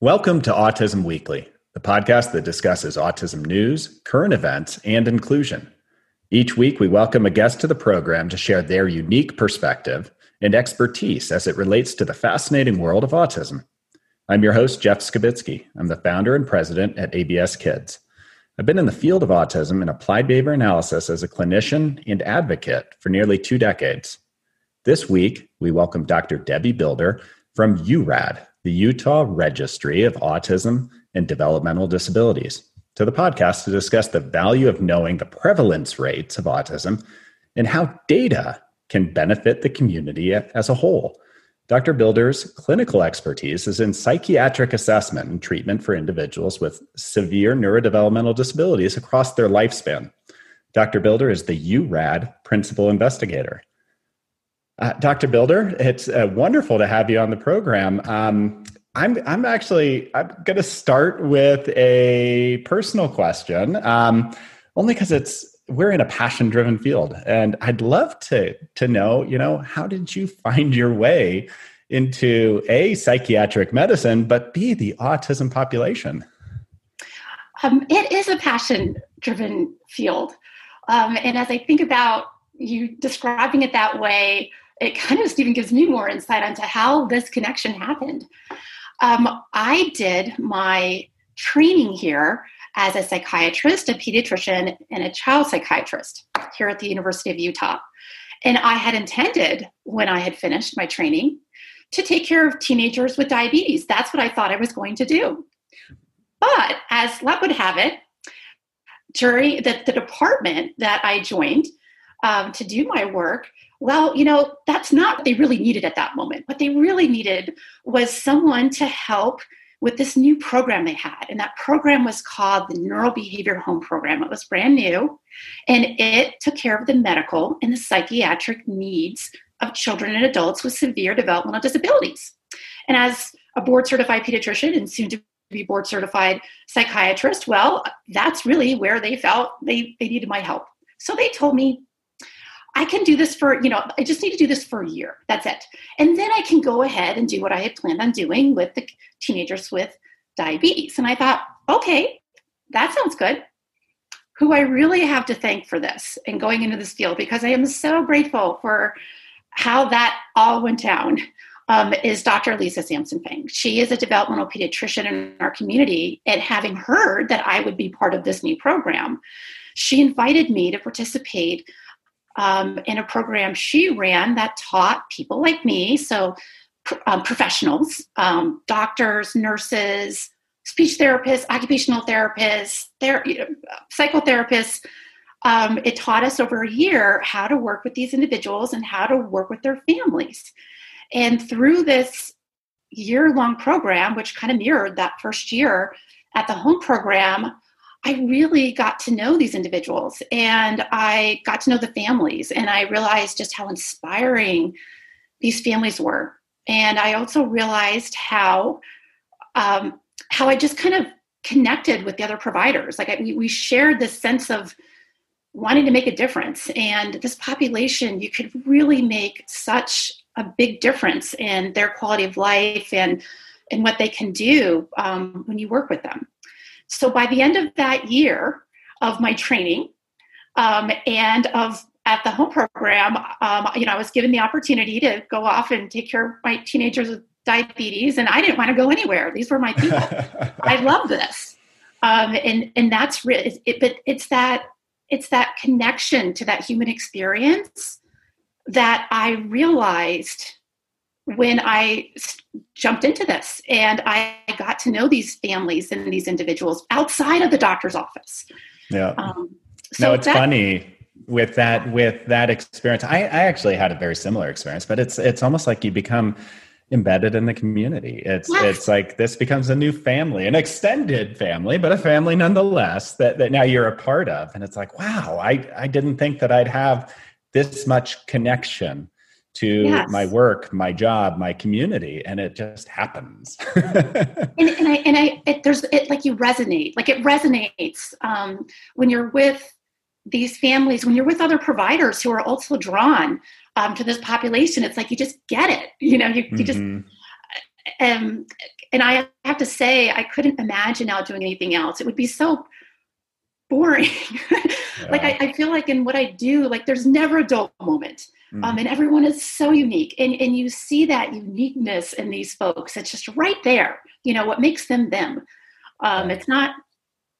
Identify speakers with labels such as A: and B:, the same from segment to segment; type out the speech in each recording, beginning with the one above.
A: Welcome to Autism Weekly, the podcast that discusses autism news, current events, and inclusion. Each week, we welcome a guest to the program to share their unique perspective and expertise as it relates to the fascinating world of autism. I'm your host, Jeff Skibitsky. I'm the founder and president at ABS Kids. I've been in the field of autism and applied behavior analysis as a clinician and advocate for nearly two decades. This week, we welcome Dr. Debbie Bilder from URAD, the Utah Registry of Autism and Developmental Disabilities, to the podcast to discuss the value of knowing the prevalence rates of autism and how data can benefit the community as a whole. Dr. Bilder's clinical expertise is in psychiatric assessment and treatment for individuals with severe neurodevelopmental disabilities across their lifespan. Dr. Bilder is the URAD principal investigator. Uh, Dr. Bilder, it's uh, wonderful to have you on the program. Um, I'm I'm actually I'm going to start with a personal question, um, only because it's we're in a passion driven field, and I'd love to to know, you know, how did you find your way into a psychiatric medicine, but b the autism population?
B: Um, it is a passion driven field, um, and as I think about you describing it that way it kind of even gives me more insight onto how this connection happened. Um, I did my training here as a psychiatrist, a pediatrician, and a child psychiatrist here at the University of Utah. And I had intended, when I had finished my training, to take care of teenagers with diabetes. That's what I thought I was going to do. But as luck would have it, during the, the department that I joined um, to do my work, well, you know, that's not what they really needed at that moment. What they really needed was someone to help with this new program they had. And that program was called the Neurobehavior Home Program. It was brand new and it took care of the medical and the psychiatric needs of children and adults with severe developmental disabilities. And as a board certified pediatrician and soon to be board certified psychiatrist, well, that's really where they felt they, they needed my help. So they told me, I can do this for, you know, I just need to do this for a year. That's it. And then I can go ahead and do what I had planned on doing with the teenagers with diabetes. And I thought, okay, that sounds good. Who I really have to thank for this and going into this field, because I am so grateful for how that all went down, um, is Dr. Lisa Samson Fang. She is a developmental pediatrician in our community, and having heard that I would be part of this new program, she invited me to participate um, in a program she ran that taught people like me, so um, professionals, um, doctors, nurses, speech therapists, occupational therapists, ther- psychotherapists. Um, it taught us over a year how to work with these individuals and how to work with their families. And through this year long program, which kind of mirrored that first year at the home program, I really got to know these individuals and I got to know the families and I realized just how inspiring these families were. And I also realized how um, how I just kind of connected with the other providers. Like I, we, we shared this sense of wanting to make a difference. And this population, you could really make such a big difference in their quality of life and and what they can do um, when you work with them. So by the end of that year of my training um, and of at the home program, um, you know, I was given the opportunity to go off and take care of my teenagers with diabetes, and I didn't want to go anywhere. These were my people. I love this, um, and and that's really. It, but it's that it's that connection to that human experience that I realized when I jumped into this and I got to know these families and these individuals outside of the doctor's office.
A: Yeah. Um, so no, it's that, funny with that with that experience. I, I actually had a very similar experience, but it's it's almost like you become embedded in the community. It's yes. it's like this becomes a new family, an extended family, but a family nonetheless that, that now you're a part of. And it's like, wow, I, I didn't think that I'd have this much connection to yes. my work, my job, my community, and it just happens.
B: and, and, I and I it, there's it like you resonate, like it resonates um, when you're with these families, when you're with other providers who are also drawn um, to this population. It's like you just get it. You know, you, you just. Um, and I have to say, I couldn't imagine now doing anything else. It would be so boring. yeah. Like I, I, feel like in what I do, like there's never a dull moment. Mm-hmm. Um, and everyone is so unique. And, and you see that uniqueness in these folks. It's just right there. You know, what makes them them. Um, it's not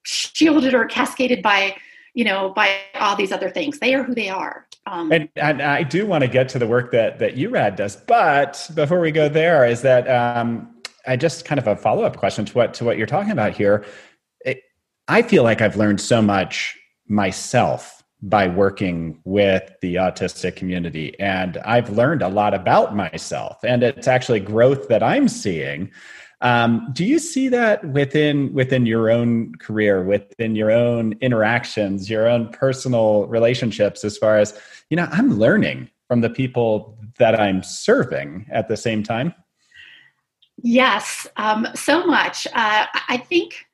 B: shielded or cascaded by, you know, by all these other things. They are who they are.
A: Um, and, and I do want to get to the work that, that URAD does. But before we go there, is that um, I just kind of a follow up question to what, to what you're talking about here. It, I feel like I've learned so much myself by working with the autistic community. And I've learned a lot about myself, and it's actually growth that I'm seeing. Um, do you see that within within your own career, within your own interactions, your own personal relationships? As far as you know, I'm learning from the people that I'm serving at the same time.
B: Yes, um, so much. Uh, I think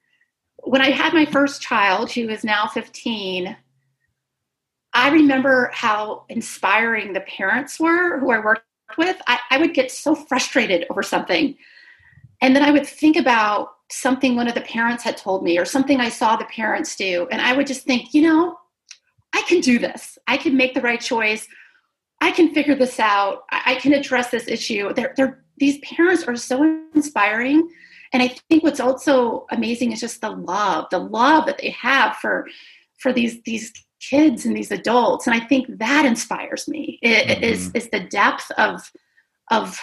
B: when I had my first child, who is now 15, I remember how inspiring the parents were who I worked with. I, I, would get so frustrated over something. And then I would think about something one of the parents had told me or something I saw the parents do. And I would just think, you know, I can do this. I can make the right choice. I can figure this out. I, I can address this issue. They're, they're, these parents are so inspiring. And I think what's also amazing is just the love, the love that they have for for these these kids and these adults and i think that inspires me it, mm-hmm. is is the depth of of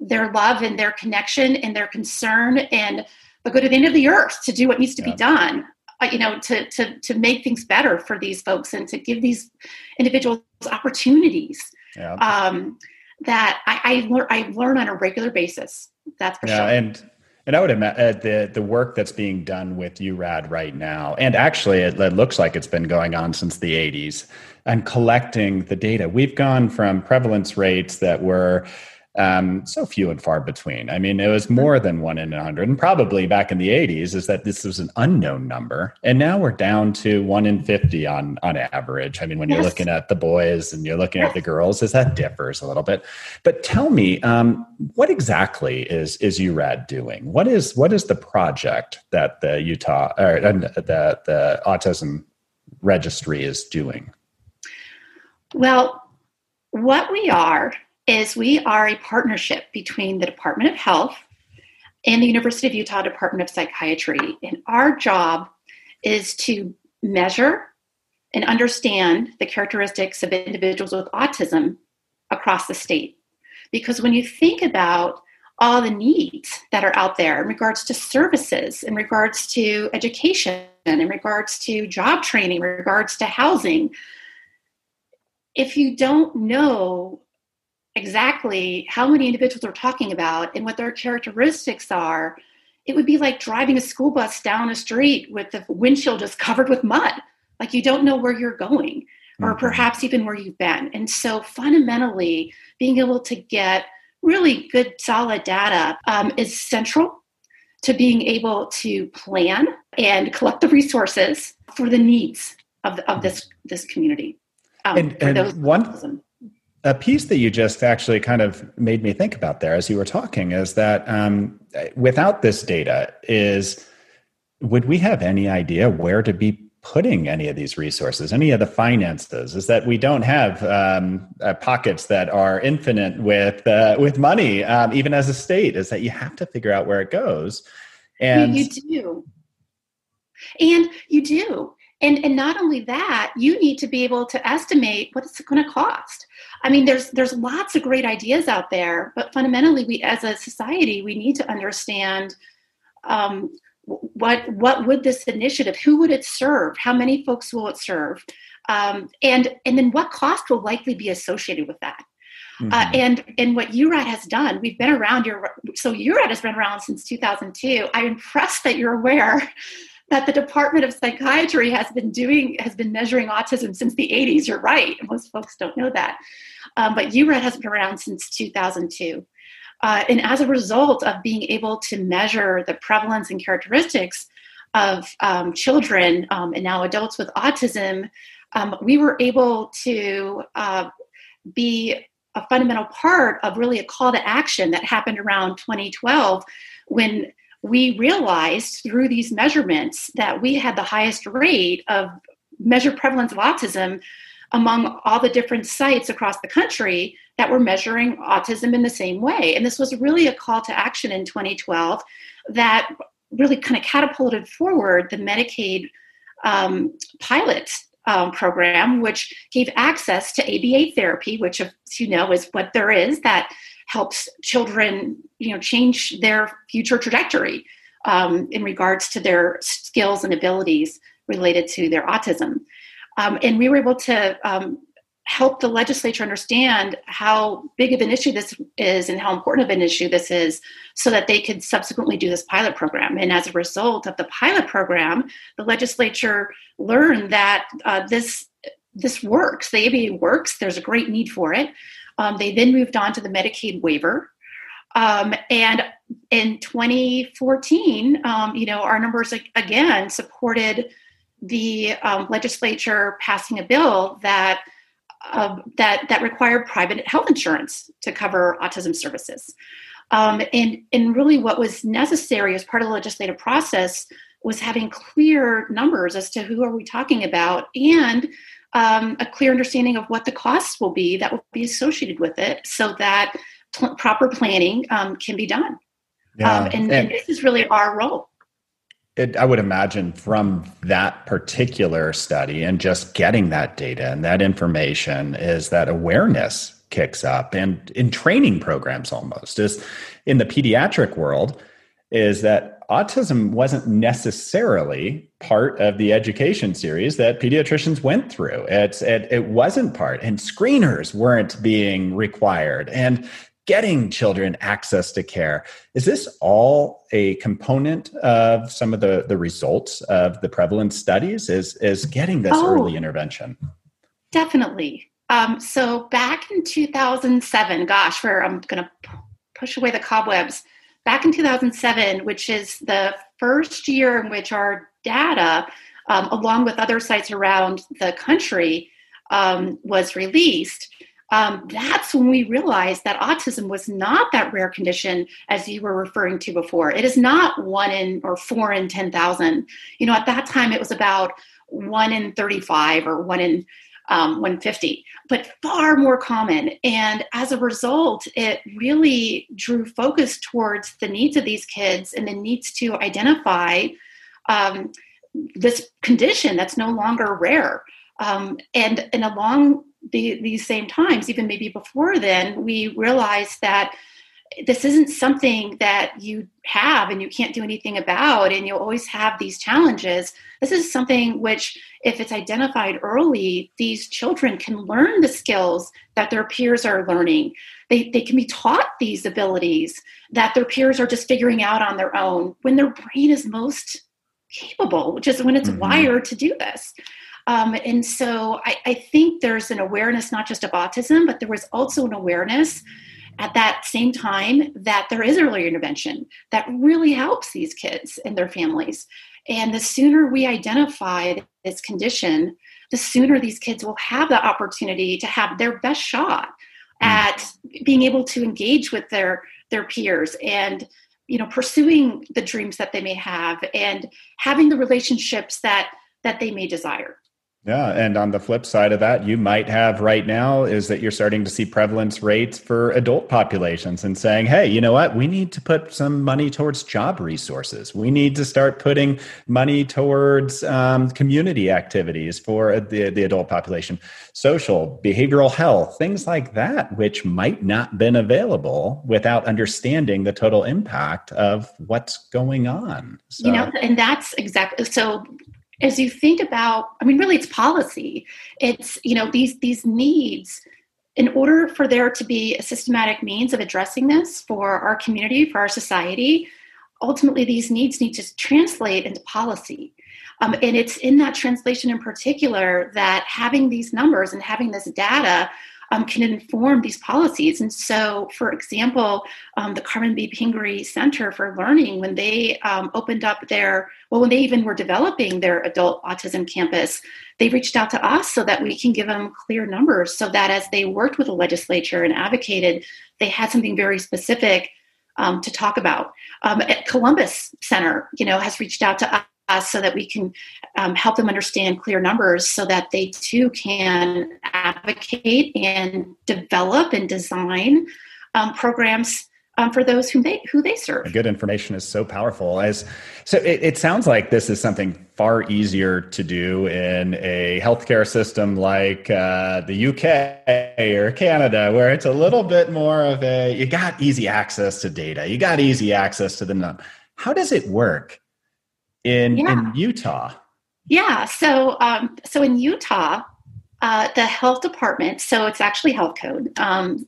B: their love and their connection and their concern and the good of the end of the earth to do what needs to yeah. be done uh, you know to to to make things better for these folks and to give these individuals opportunities yeah. um, that I, I learn I learn on a regular basis. That's for
A: yeah,
B: sure.
A: And and I would imagine uh, the the work that's being done with URAD right now, and actually it, it, looks like it's been going on since the 80s, and collecting the data. We've gone from prevalence rates that were um, so few and far between. I mean, it was more than one in a hundred, and probably back in the '80s is that this was an unknown number, and now we're down to one in fifty on on average. I mean, when yes. you're looking at the boys and you're looking yes. at the girls, is that differs a little bit. But tell me, um, what exactly is is URAD doing? What is what is the project that the Utah or the the Autism Registry is doing?
B: Well, what we are is we are a partnership between the Department of Health and the University of Utah Department of Psychiatry. And our job is to measure and understand the characteristics of individuals with autism across the state. Because when you think about all the needs that are out there in regards to services, in regards to education, in regards to job training, in regards to housing, if you don't know exactly how many individuals we're talking about and what their characteristics are, it would be like driving a school bus down a street with the windshield just covered with mud. Like you don't know where you're going, or mm-hmm. perhaps even where you've been. And so, fundamentally, being able to get really good, solid data um, is central to being able to plan and collect the resources for the needs of, the, of this this community.
A: Um, and, and one a piece that you just actually kind of made me think about there as you were talking is that um, without this data is would we have any idea where to be putting any of these resources any of the finances? Is that we don't have um, uh, pockets that are infinite with uh, with money um, even as a state is that you have to figure out where it goes.
B: And you do. And you do and and not only that you need to be able to estimate what it's going to cost i mean there's there's lots of great ideas out there but fundamentally we as a society we need to understand um, what what would this initiative who would it serve how many folks will it serve um, and and then what cost will likely be associated with that uh, mm-hmm. uh, and and what URAD has done, we've been around your so URAD has been around since 2002. I'm impressed that you're aware that the Department of Psychiatry has been doing has been measuring autism since the 80s. You're right. Most folks don't know that. Um, but URAD has been around since 2002. Uh, and as a result of being able to measure the prevalence and characteristics of um, children um, and now adults with autism, um, we were able to uh, be a fundamental part of really a call to action that happened around 2012 when we realized through these measurements that we had the highest rate of measured prevalence of autism among all the different sites across the country that were measuring autism in the same way. And this was really a call to action in 2012 that really kind of catapulted forward the Medicaid um, pilot um, program, which gave access to ABA therapy, which, as you know, is what there is that helps children, you know, change their future trajectory um, in regards to their skills and abilities related to their autism. Um, and we were able to um, help the legislature understand how big of an issue this is and how important of an issue this is so that they could subsequently do this pilot program. And as a result of the pilot program, the legislature learned that uh, this this works. The ABA works. There's a great need for it. Um, they then moved on to the Medicaid waiver. Um, and in 2014, um, you know, our numbers again supported the um, legislature passing a bill that uh, that that required private health insurance to cover autism services. Um, and and really, what was necessary as part of the legislative process was having clear numbers as to who are we talking about and um, a clear understanding of what the costs will be that will be associated with it, so that pl- proper planning um, can be done. Yeah. Um, and, and, and this is really our role
A: it, I would imagine from that particular study and just getting that data and that information is that awareness kicks up and in training programs almost is in the pediatric world is that autism wasn't necessarily part of the education series that pediatricians went through. It's, it, it wasn't part, and screeners weren't being required. And getting children access to care. Is this all a component of some of the, the results of the prevalence studies? Is, is getting this oh, early intervention?
B: Definitely. Um, so back in 2007, gosh, where I'm going to push away the cobwebs. Back in 2007, which is the first year in which our data, um, along with other sites around the country, um, was released, um, that's when we realized that autism was not that rare condition as you were referring to before. It is not one in or four in 10,000. You know, at that time it was about one in 35 or one in um, 150, but far more common. And as a result, it really drew focus towards the needs of these kids and the needs to identify um, this condition that's no longer rare. Um, and, and along the, these same times, even maybe before then, we realized that this isn't something that you have and you can't do anything about, and you'll always have these challenges. This is something which, if it's identified early, these children can learn the skills that their peers are learning. They, they can be taught these abilities that their peers are just figuring out on their own when their brain is most capable, which is when it's mm-hmm. wired to do this. Um, and so I, I think there's an awareness not just of autism, but there was also an awareness at that same time that there is early intervention that really helps these kids and their families. And the sooner we identify this condition, the sooner these kids will have the opportunity to have their best shot mm. at being able to engage with their their peers and you know pursuing the dreams that they may have and having the relationships that that they may desire
A: yeah. And on the flip side of that, you might have right now is that you're starting to see prevalence rates for adult populations and saying, hey, you know what? We need to put some money towards job resources. We need to start putting money towards um, community activities for the, the adult population, social, behavioral health, things like that, which might not been available without understanding the total impact of what's going on.
B: So. You know, and that's exactly so as you think about i mean really it's policy. It's you know these these needs. In order for there to be a systematic means of addressing this for our community for our society ultimately these needs need to translate into policy. Um, and it's in that translation in particular that having these numbers and having this data um, can inform these policies. And so, for example, um, the Carmen B. Pingree Center for Learning, when they um, opened up their, well, when they even were developing their adult autism campus, they reached out to us so that we can give them clear numbers so that as they worked with the legislature and advocated, they had something very specific um, to talk about. Um, Columbus Center, you know, has reached out to so that we can um, help them understand clear numbers so that they too can advocate and develop and design um, programs um, for those who they who they serve.
A: Good information is so powerful. As so, it, it, sounds like this is something far easier to do in a healthcare system like uh, the UK or Canada, where it's a little bit more of a you got easy access to data, you got easy access to the. How does it work in yeah. in Utah?
B: Yeah, so um, so in Utah, uh, the health department. So it's actually health code. Um,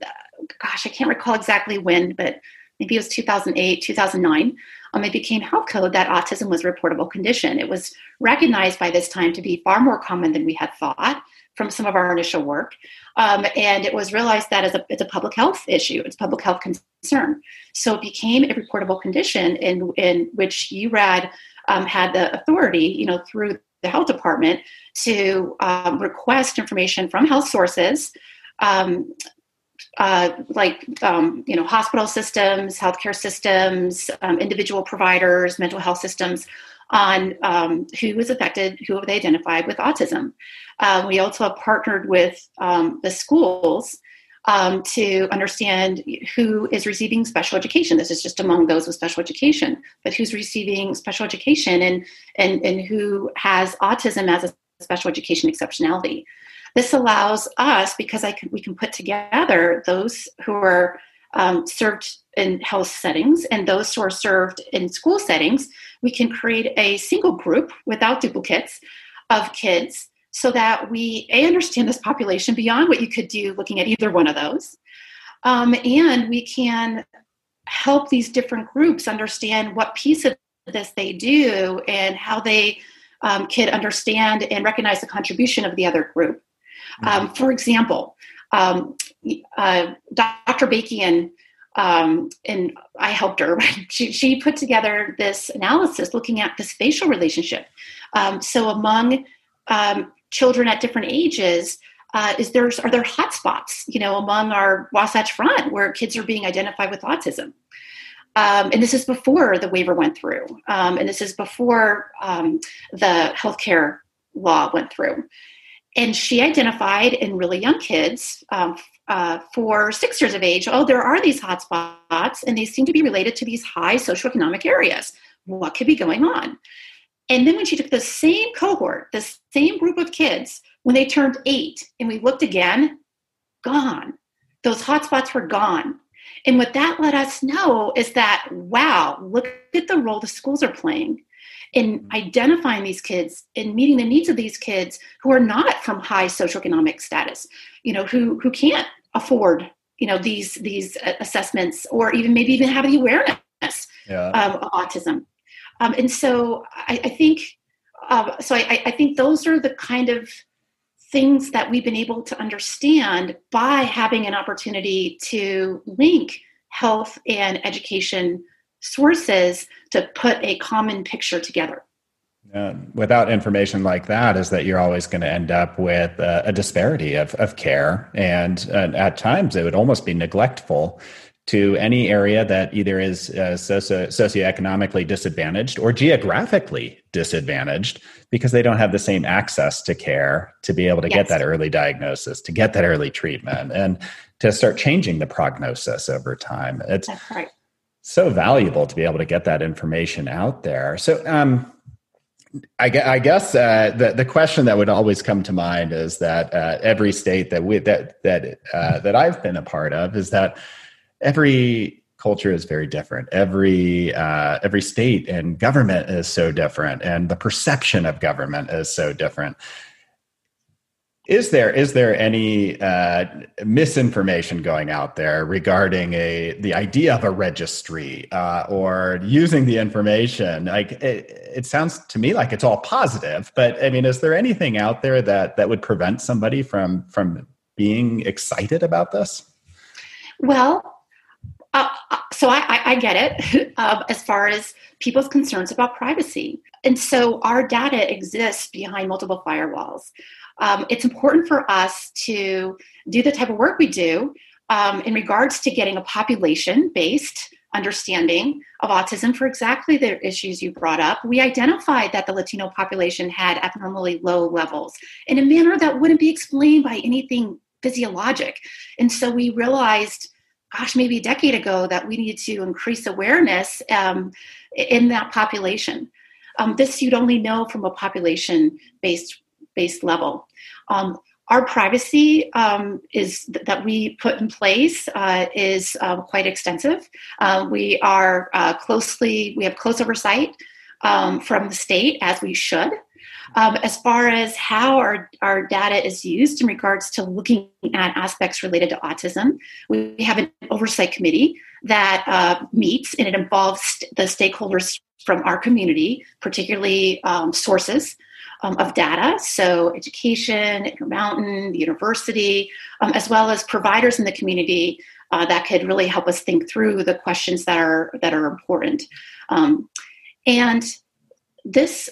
B: gosh, I can't recall exactly when, but maybe it was 2008, 2009. Um, it became health code that autism was a reportable condition. It was recognized by this time to be far more common than we had thought from some of our initial work. Um, and it was realized that as a, it's a public health issue, it's a public health concern. So it became a reportable condition in, in which URAD um, had the authority, you know, through the health department to um, request information from health sources um, uh, like um, you know hospital systems, healthcare systems, um, individual providers, mental health systems on um, who was affected, who they identified with autism. Uh, we also have partnered with um, the schools um, to understand who is receiving special education. This is just among those with special education, but who's receiving special education and and and who has autism as a special education exceptionality. This allows us, because I can, we can put together those who are um, served in health settings and those who are served in school settings, we can create a single group without duplicates of kids so that we a understand this population beyond what you could do looking at either one of those um, and we can help these different groups understand what piece of this they do and how they um, can understand and recognize the contribution of the other group um, for example, um, uh, Dr. Bakian, um, and I helped her, she, she, put together this analysis looking at this spatial relationship. Um, so among um, children at different ages, uh, is there are there hotspots, you know, among our Wasatch Front where kids are being identified with autism? Um, and this is before the waiver went through, um, and this is before um, the healthcare law went through. And she identified in really young kids um, uh, for six years of age oh there are these hotspots and they seem to be related to these high socioeconomic areas. What could be going on and then when she took the same cohort the same group of kids when they turned eight and we looked again gone those hotspots were gone and what that let us know is that wow look at the role the schools are playing in identifying these kids and meeting the needs of these kids who are not from high socioeconomic status, you know, who who can't afford, you know, these these assessments or even maybe even have the awareness yeah. um, of autism. Um, and so I, I think uh, so I, I think those are the kind of things that we've been able to understand by having an opportunity to link health and education sources to put a common picture together.
A: Uh, without information like that, is that you're always going to end up with uh, a disparity of, of care. And at times, it would almost be neglectful to any area that either is uh, socio- socioeconomically disadvantaged or geographically disadvantaged because they don't have the same access to care to be able to yes. get that early diagnosis, to get that early treatment, and to start changing the prognosis over time.
B: It's, right
A: so valuable to be able to get that information out there. So, um, I, I guess uh, the the question that would always come to mind is that uh, every state that we that that uh, that I've been a part of is that every culture is very different. Every uh, every state and government is so different, and the perception of government is so different. Is there is there any uh, misinformation going out there regarding a the idea of a registry uh, or using the information? Like it, it, sounds to me like it's all positive, but I mean, is there anything out there that that would prevent somebody from from being excited about this?
B: Well, uh, uh so I, I, get it uh, as far as people's concerns about privacy. And so our data exists behind multiple firewalls. Um, it's important for us to do the type of work we do um, in regards to getting a population based understanding of autism for exactly the issues you brought up. We identified that the Latino population had abnormally low levels in a manner that wouldn't be explained by anything physiologic. And so we realized, gosh, maybe a decade ago, that we needed to increase awareness um, in that population. Um, this you'd only know from a population based based level. Um, our privacy um, is th- that we put in place uh, is uh, quite extensive. Uh, we are uh, closely we have close oversight um, from the state as we should. Um, as far as how our, our data is used in regards to looking at aspects related to autism, we have an oversight committee that uh, meets and it involves st- the stakeholders from our community, particularly um, sources um, of data, so education, Intermountain, the university, um, as well as providers in the community uh, that could really help us think through the questions that are that are important. Um, and this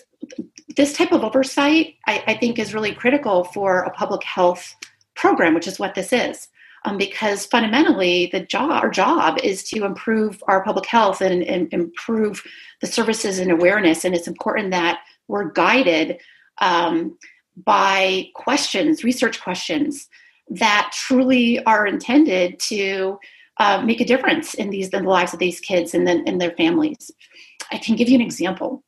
B: this type of oversight, I, I, think, is really critical for a public health program, which is what this is. Um, because fundamentally, the job our job is to improve our public health and, and improve the services and awareness. And it's important that we're guided um, by questions, research questions that truly are intended to uh, make a difference in these in the lives of these kids and then in their families. I can give you an example.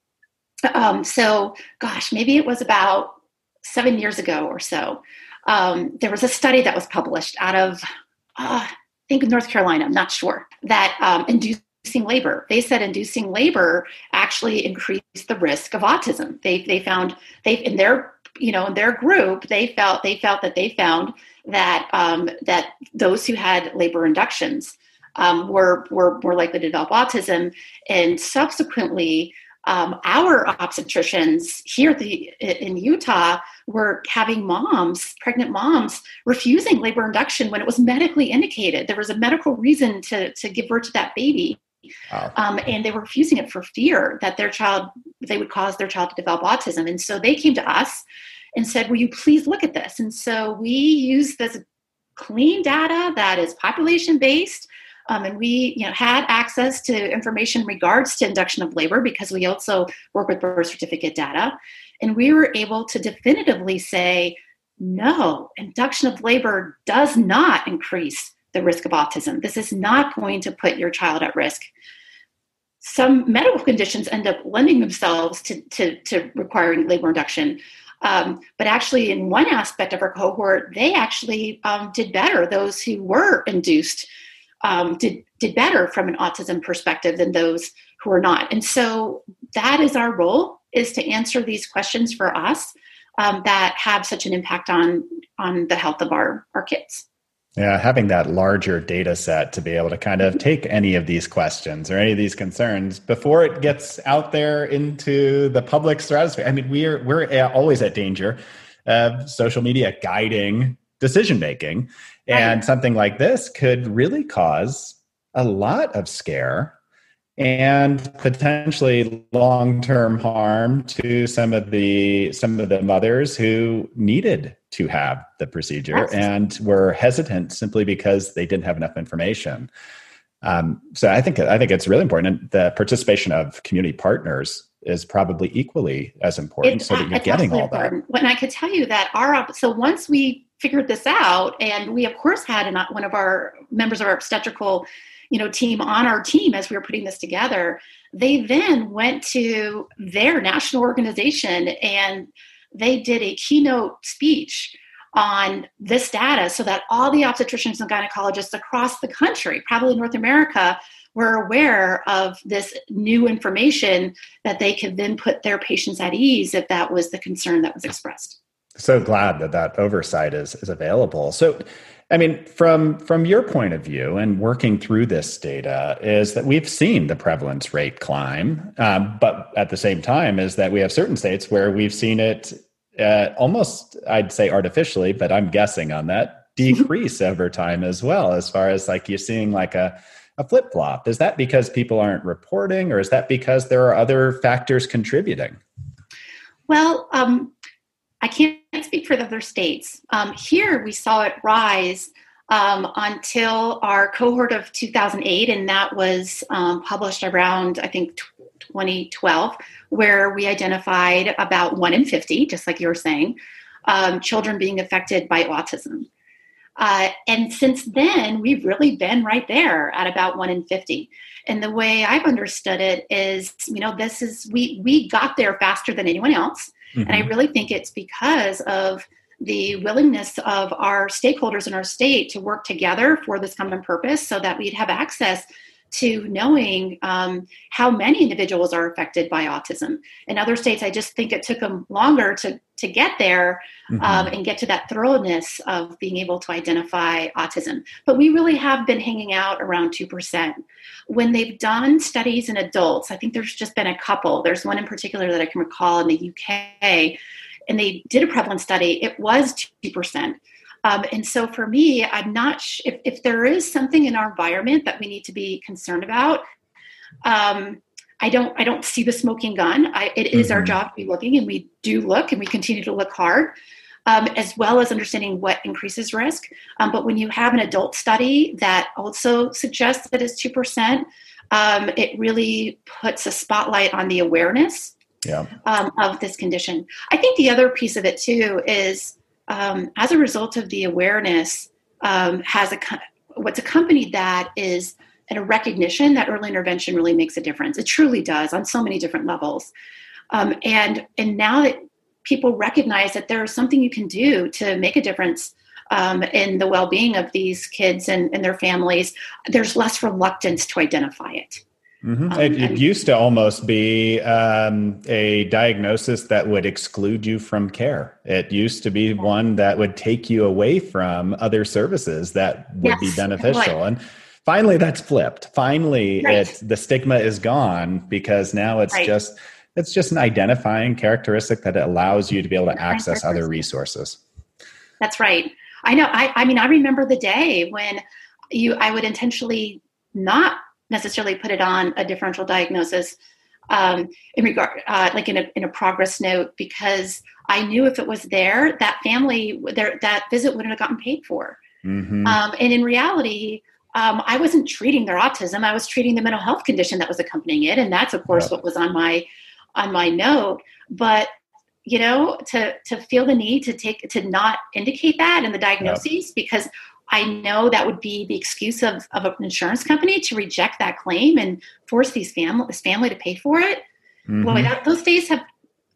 B: Um, so, gosh, maybe it was about seven years ago or so. Um, there was a study that was published out of, uh, I think, North Carolina. I'm not sure that um, inducing labor. They said inducing labor actually increased the risk of autism. They they found they in their you know in their group they felt they felt that they found that um, that those who had labor inductions um, were were more likely to develop autism, and subsequently. Um, our obstetricians here the, in Utah were having moms, pregnant moms, refusing labor induction when it was medically indicated. There was a medical reason to, to give birth to that baby. Wow. Um, and they were refusing it for fear that their child, they would cause their child to develop autism. And so they came to us and said, Will you please look at this? And so we use this clean data that is population based. Um, and we you know, had access to information in regards to induction of labor because we also work with birth certificate data. And we were able to definitively say, no, induction of labor does not increase the risk of autism. This is not going to put your child at risk. Some medical conditions end up lending themselves to, to, to requiring labor induction. Um, but actually, in one aspect of our cohort, they actually um, did better. Those who were induced um, did did better from an autism perspective than those who are not. And so that is our role: is to answer these questions for us um, that have such an impact on on the health of our our kids.
A: Yeah, having that larger data set to be able to kind of take any of these questions or any of these concerns before it gets out there into the public stratosphere. I mean, we're we're always at danger of social media guiding decision making, and something like this could really cause a lot of scare and potentially long-term harm to some of the some of the mothers who needed to have the procedure and were hesitant simply because they didn't have enough information. Um, so I think I think it's really important. And the participation of community partners is probably equally as important, so that you're getting all important.
B: that. When I could tell you that our so once we figured this out, and we of course had an, uh, one of our members of our obstetrical, you know, team on our team as we were putting this together. They then went to their national organization and they did a keynote speech on this data so that all the obstetricians and gynecologists across the country, probably North America, were aware of this new information that they could then put their patients at ease if that was the concern that was expressed.
A: So glad that that oversight is, is available. So, I mean, from from your point of view and working through this data, is that we've seen the prevalence rate climb, um, but at the same time, is that we have certain states where we've seen it uh, almost, I'd say, artificially, but I'm guessing on that, decrease over time as well, as far as like you're seeing like a, a flip flop. Is that because people aren't reporting, or is that because there are other factors contributing?
B: Well, um, I can't speak for the other states. Um, here, we saw it rise um, until our cohort of 2008, and that was um, published around, I think, 2012, where we identified about one in 50, just like you were saying, um, children being affected by autism. Uh, and since then, we've really been right there at about one in 50. And the way I've understood it is, you know, this is, we, we got there faster than anyone else. Mm-hmm. And I mm-hmm. really think it's because of the willingness of our stakeholders in our state to work together for this common purpose so that we'd have access to knowing um, how many individuals are affected by autism. In other states, I just think it took them longer to, to get there mm-hmm. um, and get to that thoroughness of being able to identify autism. But we really have been hanging out around 2%. When they've done studies in adults, I think there's just been a couple. There's one in particular that I can recall in the UK, and they did a prevalence study. It was 2%. Um, and so for me, I'm not sh- if, if there is something in our environment that we need to be concerned about. Um, I don't I don't see the smoking gun. I, it is mm-hmm. our job to be looking, and we do look, and we continue to look hard, um, as well as understanding what increases risk. Um, but when you have an adult study that also suggests that it's two percent, um, it really puts a spotlight on the awareness yeah. Um, of this condition. I think the other piece of it too is um, as a result of the awareness, um, has a what's accompanied that is a recognition that early intervention really makes a difference. It truly does on so many different levels. Um, and and now that people recognize that there is something you can do to make a difference um, in the well-being of these kids and, and their families, there's less reluctance to identify it.
A: Mm-hmm. Um, it, it used to almost be um, a diagnosis that would exclude you from care. It used to be one that would take you away from other services that would yes, be beneficial. And finally, that's flipped. Finally, right. it the stigma is gone because now it's right. just it's just an identifying characteristic that allows you to be able to access other resources.
B: That's right. I know. I, I mean, I remember the day when you I would intentionally not necessarily put it on a differential diagnosis um, in regard, uh, like in a, in a progress note, because I knew if it was there, that family, there, that visit wouldn't have gotten paid for. Mm-hmm. Um, and in reality, um, I wasn't treating their autism; I was treating the mental health condition that was accompanying it, and that's of course what was on my on my note. But you know, to to feel the need to take to not indicate that in the diagnoses because I know that would be the excuse of, of an insurance company to reject that claim and force these family this family to pay for it. Mm-hmm. Well, that, those days have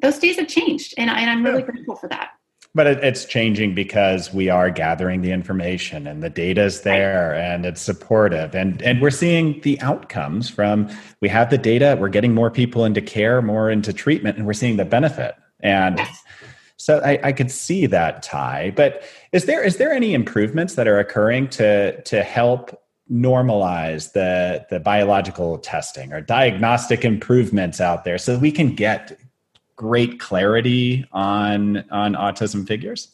B: those days have changed, and, I, and I'm really yeah. grateful for that.
A: But it, it's changing because we are gathering the information and the data is there right. and it's supportive and and we're seeing the outcomes from we have the data, we're getting more people into care, more into treatment, and we're seeing the benefit. And yes. So I, I could see that tie. But is there is there any improvements that are occurring to to help normalize the the biological testing or diagnostic improvements out there so we can get great clarity on on autism figures?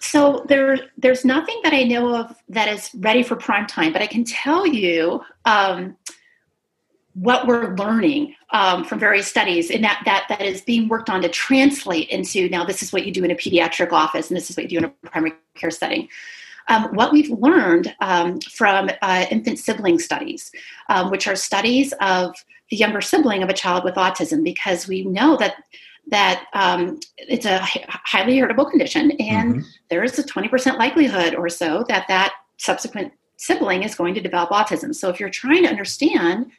B: So there, there's nothing that I know of that is ready for prime time, but I can tell you um, what we're learning um, from various studies and that, that that is being worked on to translate into now this is what you do in a pediatric office and this is what you do in a primary care setting um, what we've learned um, from uh, infant sibling studies um, which are studies of the younger sibling of a child with autism because we know that that um, it's a highly heritable condition and mm-hmm. there is a 20% likelihood or so that that subsequent sibling is going to develop autism so if you're trying to understand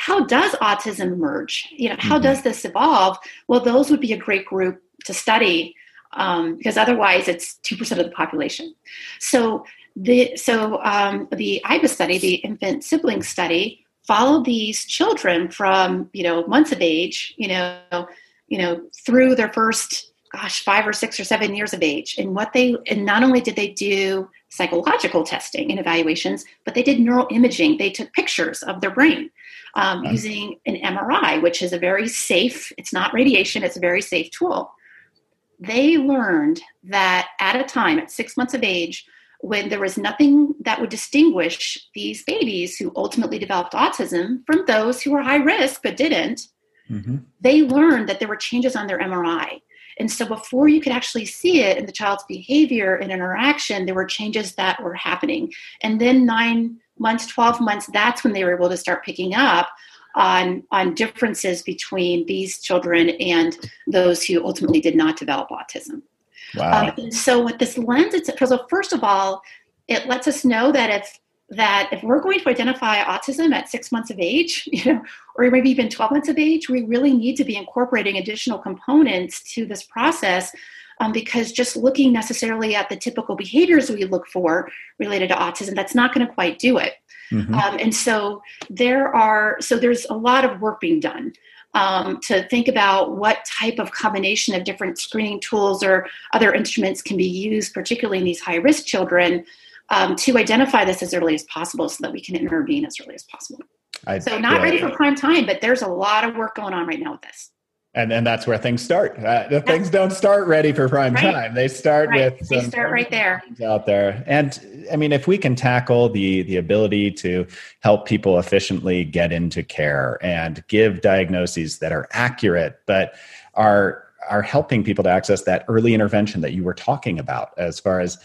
B: how does autism emerge? You know, how mm-hmm. does this evolve? Well, those would be a great group to study um, because otherwise it's two percent of the population. So the so um, the IBIS study, the infant sibling study, followed these children from you know months of age, you know, you know through their first gosh five or six or seven years of age, and what they and not only did they do psychological testing and evaluations, but they did neural imaging. They took pictures of their brain um, using an MRI, which is a very safe, it's not radiation, it's a very safe tool. They learned that at a time, at six months of age, when there was nothing that would distinguish these babies who ultimately developed autism from those who were high risk but didn't, mm-hmm. they learned that there were changes on their MRI. And so before you could actually see it in the child's behavior and interaction, there were changes that were happening. And then nine months, 12 months, that's when they were able to start picking up on, on differences between these children and those who ultimately did not develop autism. Wow. Um, and so what this lends itself, so first of all, it lets us know that if that if we're going to identify autism at six months of age, you know, or maybe even 12 months of age, we really need to be incorporating additional components to this process um, because just looking necessarily at the typical behaviors we look for related to autism, that's not going to quite do it. Mm-hmm. Um, and so there are, so there's a lot of work being done um, to think about what type of combination of different screening tools or other instruments can be used, particularly in these high risk children, um, to identify this as early as possible so that we can intervene as early as possible. I, so, not yeah, ready for prime time, but there's a lot of work going on right now with this
A: and and that's where things start. Uh, the things don't start ready for prime right. time. They start right. with
B: they start right there
A: out there. And I mean, if we can tackle the the ability to help people efficiently get into care and give diagnoses that are accurate, but are are helping people to access that early intervention that you were talking about, as far as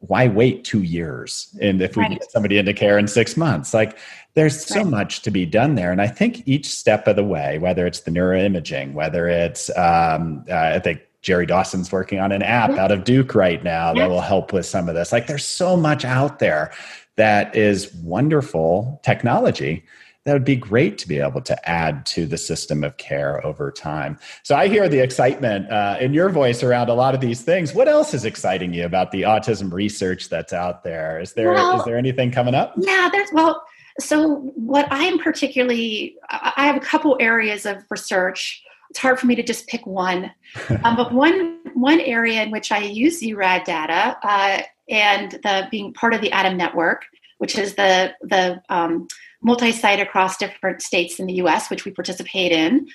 A: why wait two years? And if we right. get somebody into care in six months like there's so right. much to be done there. And i think each step of the way whether it's the neuroimaging whether it's um, uh, i think Geri Dawson's working on an app out of duke right now that will help with some of this. Like there's so much out there that is wonderful technology that would be great to be able to add to the system of care over time. So I hear the excitement uh, in your voice around a lot of these things. What else is exciting you about the autism research that's out there? Is there well, is there anything coming up?
B: Yeah, there's well. So what I am particularly, I have a couple areas of research. It's hard for me to just pick one, um, but one one area in which I use URADD data uh, and the being part of the ADDM network, which is the the um, multi-site across different states in the U.S., which we participate in.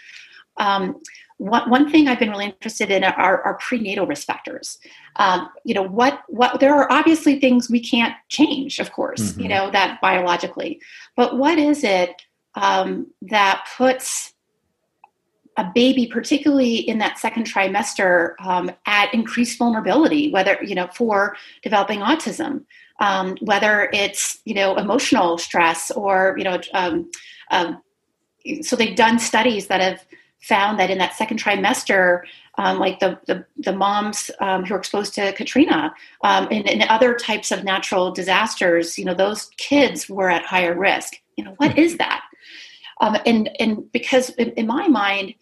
B: Um, one, one thing I've been really interested in are, are prenatal risk factors. Um, you know, what what there are obviously things we can't change, of course, mm-hmm. you know that biologically, but what is it um, that puts a baby, particularly in that second trimester, um, at increased vulnerability, whether you know for developing autism um, whether it's you know emotional stress or you know um, um, so they've done studies that have found that in that second trimester um, like the, the, the moms um, who are exposed to katrina um, and, and, other types of natural disasters you know those kids were at higher risk. You know what is that? And and because in, in my mind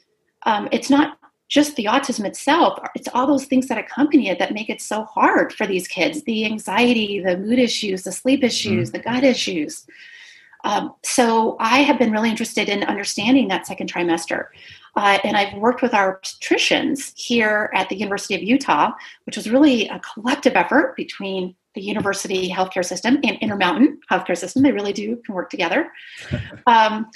B: it's not just the autism itself, it's all those things that accompany it that make it so hard for these kids the anxiety, the mood issues, the sleep issues, mm-hmm. the gut issues. Um, so I have been really interested in understanding that second trimester. Uh, and I've worked with our obstetricians here at the University of Utah, which was really a collective effort between the university healthcare system and Intermountain healthcare system. They really do can work together. Um,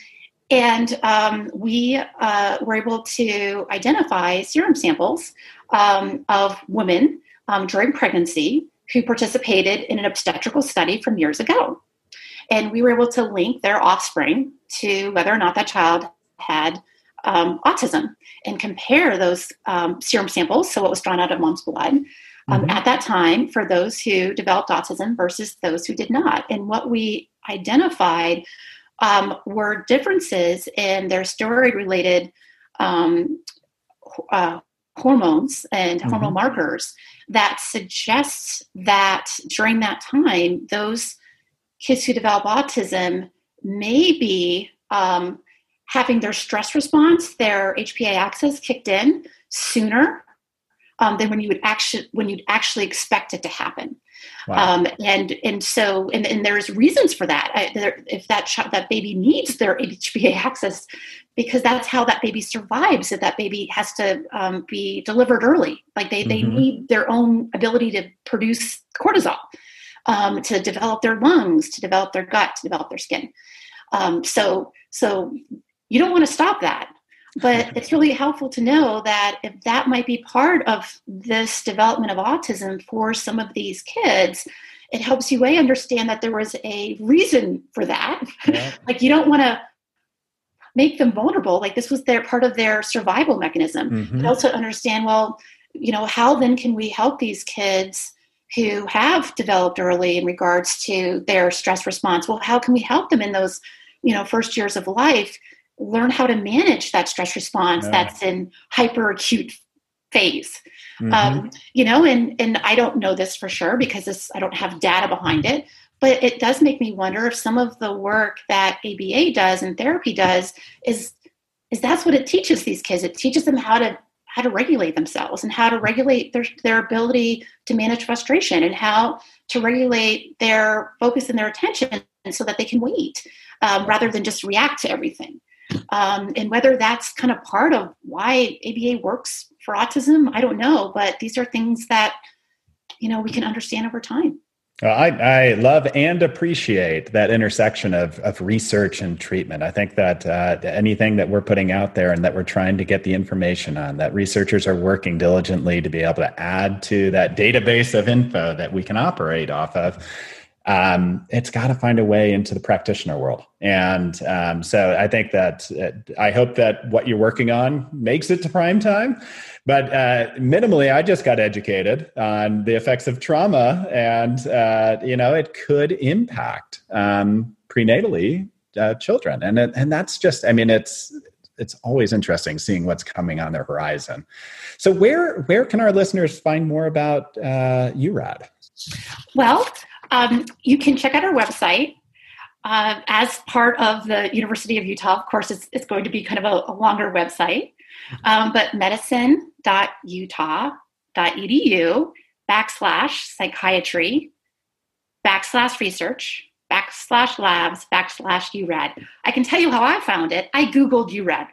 B: and um, we uh, were able to identify serum samples um, of women um, during pregnancy who participated in an obstetrical study from years ago. And we were able to link their offspring to whether or not that child had um, autism and compare those um, serum samples, so what was drawn out of mom's blood, um, mm-hmm. at that time for those who developed autism versus those who did not. And what we identified um, were differences in their steroid related um, uh, hormones and mm-hmm. hormone markers that suggests that during that time, those kids who develop autism may be um, having their stress response, their HPA axis kicked in sooner um, than when you would actually when you'd actually expect it to happen. Wow. Um, and and so and, and there's reasons for that. I, there, if that child, that baby needs their HPA axis, because that's how that baby survives. If that baby has to um, be delivered early, like they mm-hmm. they need their own ability to produce cortisol, um, to develop their lungs, to develop their gut, to develop their skin. Um, so so you don't want to stop that but it's really helpful to know that if that might be part of this development of autism for some of these kids it helps you a understand that there was a reason for that yeah. like you don't want to make them vulnerable like this was their part of their survival mechanism mm-hmm. and also understand well you know how then can we help these kids who have developed early in regards to their stress response well how can we help them in those you know first years of life learn how to manage that stress response yeah. that's in hyper acute phase mm-hmm. um, you know and and i don't know this for sure because this i don't have data behind it but it does make me wonder if some of the work that aba does and therapy does is is that's what it teaches these kids it teaches them how to how to regulate themselves and how to regulate their, their ability to manage frustration and how to regulate their focus and their attention so that they can wait um, rather than just react to everything. Um, and whether that's kind of part of why ABA works for autism, I don't know, but these are things that you know we can understand over time.
A: Well, I, I love and appreciate that intersection of, of research and treatment. I think that uh, anything that we're putting out there and that we're trying to get the information on, that researchers are working diligently to be able to add to that database of info that we can operate off of, um, it's got to find a way into the practitioner world. And um, so I think that uh, I hope that what you're working on makes it to prime time. But uh, minimally, I just got educated on the effects of trauma, and uh, you know it could impact um, prenatally uh, children, and and that's just I mean it's it's always interesting seeing what's coming on their horizon. So where where can our listeners find more about uh, URADD?
B: Well, um, you can check out our website. Uh, as part of the University of Utah, of course, it's, it's going to be kind of a, a longer website, um, but medicine.utah.edu backslash psychiatry backslash research backslash labs backslash URADD. I can tell you how I found it. I Googled URADD.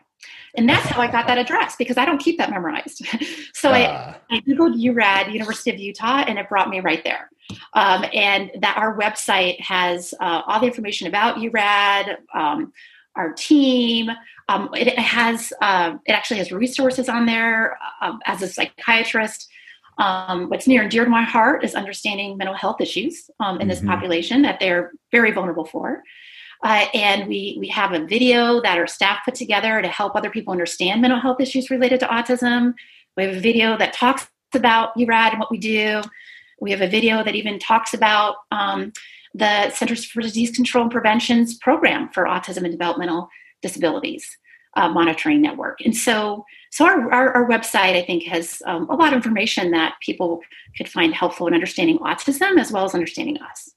B: And that's how I got that address because I don't keep that memorized. so uh. I, ah. I Googled URADD, University of Utah, and it brought me right there. Um, and that our website has uh, all the information about URADD, um, our team. Um, it, has uh, it actually has resources on there. Uh, as a psychiatrist, um, what's near and dear to my heart is understanding mental health issues um, in this mm-hmm. population that they're very vulnerable for. Uh, and we we have a video that our staff put together to help other people understand mental health issues related to autism. We have a video that talks about URADD and what we do. We have a video that even talks about um, the Centers for Disease Control and Prevention's program for autism and developmental disabilities uh, monitoring network. And so, so our, our, our website, I think, has um, a lot of information that people could find helpful in understanding autism as well as understanding us.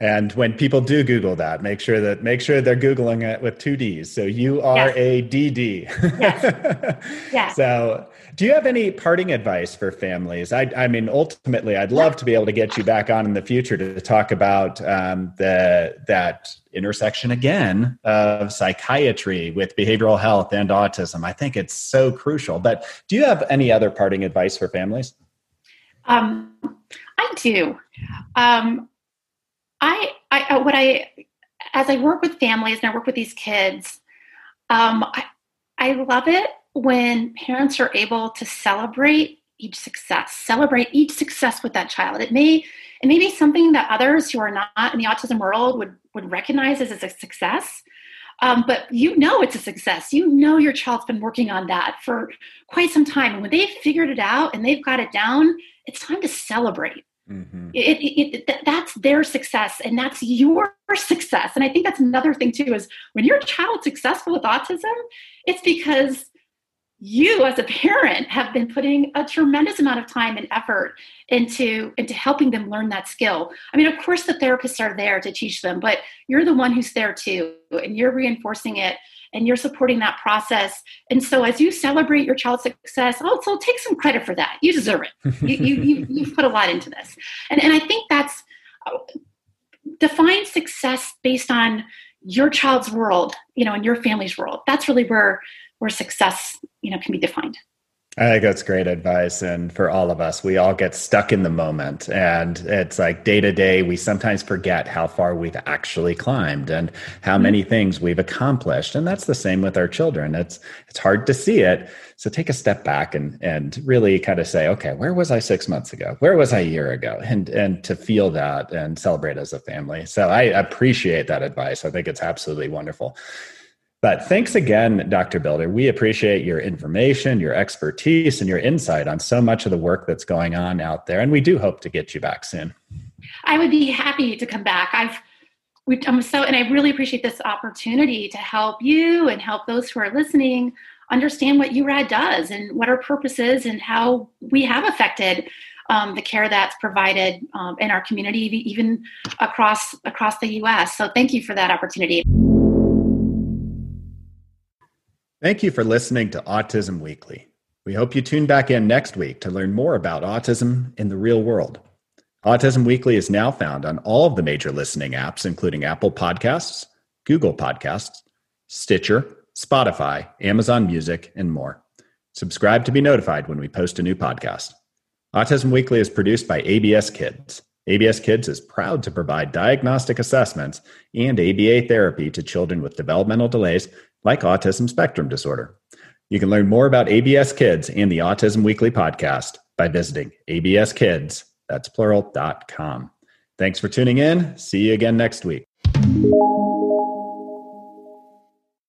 A: And when people do Google that, make sure that make sure they're googling it with two D's. So U R A D D. Yes. yeah. So, do you have any parting advice for families? I, I mean, ultimately, I'd love to be able to get you back on in the future to talk about um, the that intersection again of psychiatry with behavioral health and autism. I think it's so crucial. But do you have any other parting advice for families?
B: Um, I do. Um, I, I uh, what I as I work with families and I work with these kids, um, I, I love it when parents are able to celebrate each success, celebrate each success with that child. It may it may be something that others who are not in the autism world would would recognize as a success. Um, but you know it's a success. You know your child's been working on that for quite some time. And when they've figured it out and they've got it down, it's time to celebrate. Mm-hmm. It, it, it, that's their success and that's your success. And I think that's another thing too is when your child's successful with autism, it's because you as a parent have been putting a tremendous amount of time and effort into into helping them learn that skill i mean of course the therapists are there to teach them but you're the one who's there too and you're reinforcing it and you're supporting that process. And so as you celebrate your child's success, also oh, take some credit for that. You deserve it. you, you, you, you've put a lot into this. And, and I think that's uh, define success based on your child's world, you know, and your family's world. That's really where, where success, you know, can be defined.
A: I think that's great advice. And for all of us, we all get stuck in the moment. And it's like day to day, we sometimes forget how far we've actually climbed and how mm-hmm. many things we've accomplished. And that's the same with our children. It's it's hard to see it. So take a step back and and really kind of say, okay, where was I six months ago? Where was I a year ago? And and to feel that and celebrate as a family. So I appreciate that advice. I think it's absolutely wonderful. But thanks again, Dr. Bilder. We appreciate your information, your expertise, and your insight on so much of the work that's going on out there. And we do hope to get you back soon.
B: I would be happy to come back. I've I'm so, and I really appreciate this opportunity to help you and help those who are listening understand what URADD does and what our purpose is and how we have affected um, the care that's provided um, in our community, even across across the U.S. So, thank you for that opportunity.
A: Thank you for listening to Autism Weekly. We hope you tune back in next week to learn more about autism in the real world. Autism Weekly is now found on all of the major listening apps, including Apple Podcasts, Google Podcasts, Stitcher, Spotify, Amazon Music, and more. Subscribe to be notified when we post a new podcast. Autism Weekly is produced by ABS Kids. ABS Kids is proud to provide diagnostic assessments and ABA therapy to children with developmental delays like autism spectrum disorder. You can learn more about ABS Kids and the Autism Weekly podcast by visiting abskids, that's plural, dot com. Thanks for tuning in. See you again next week.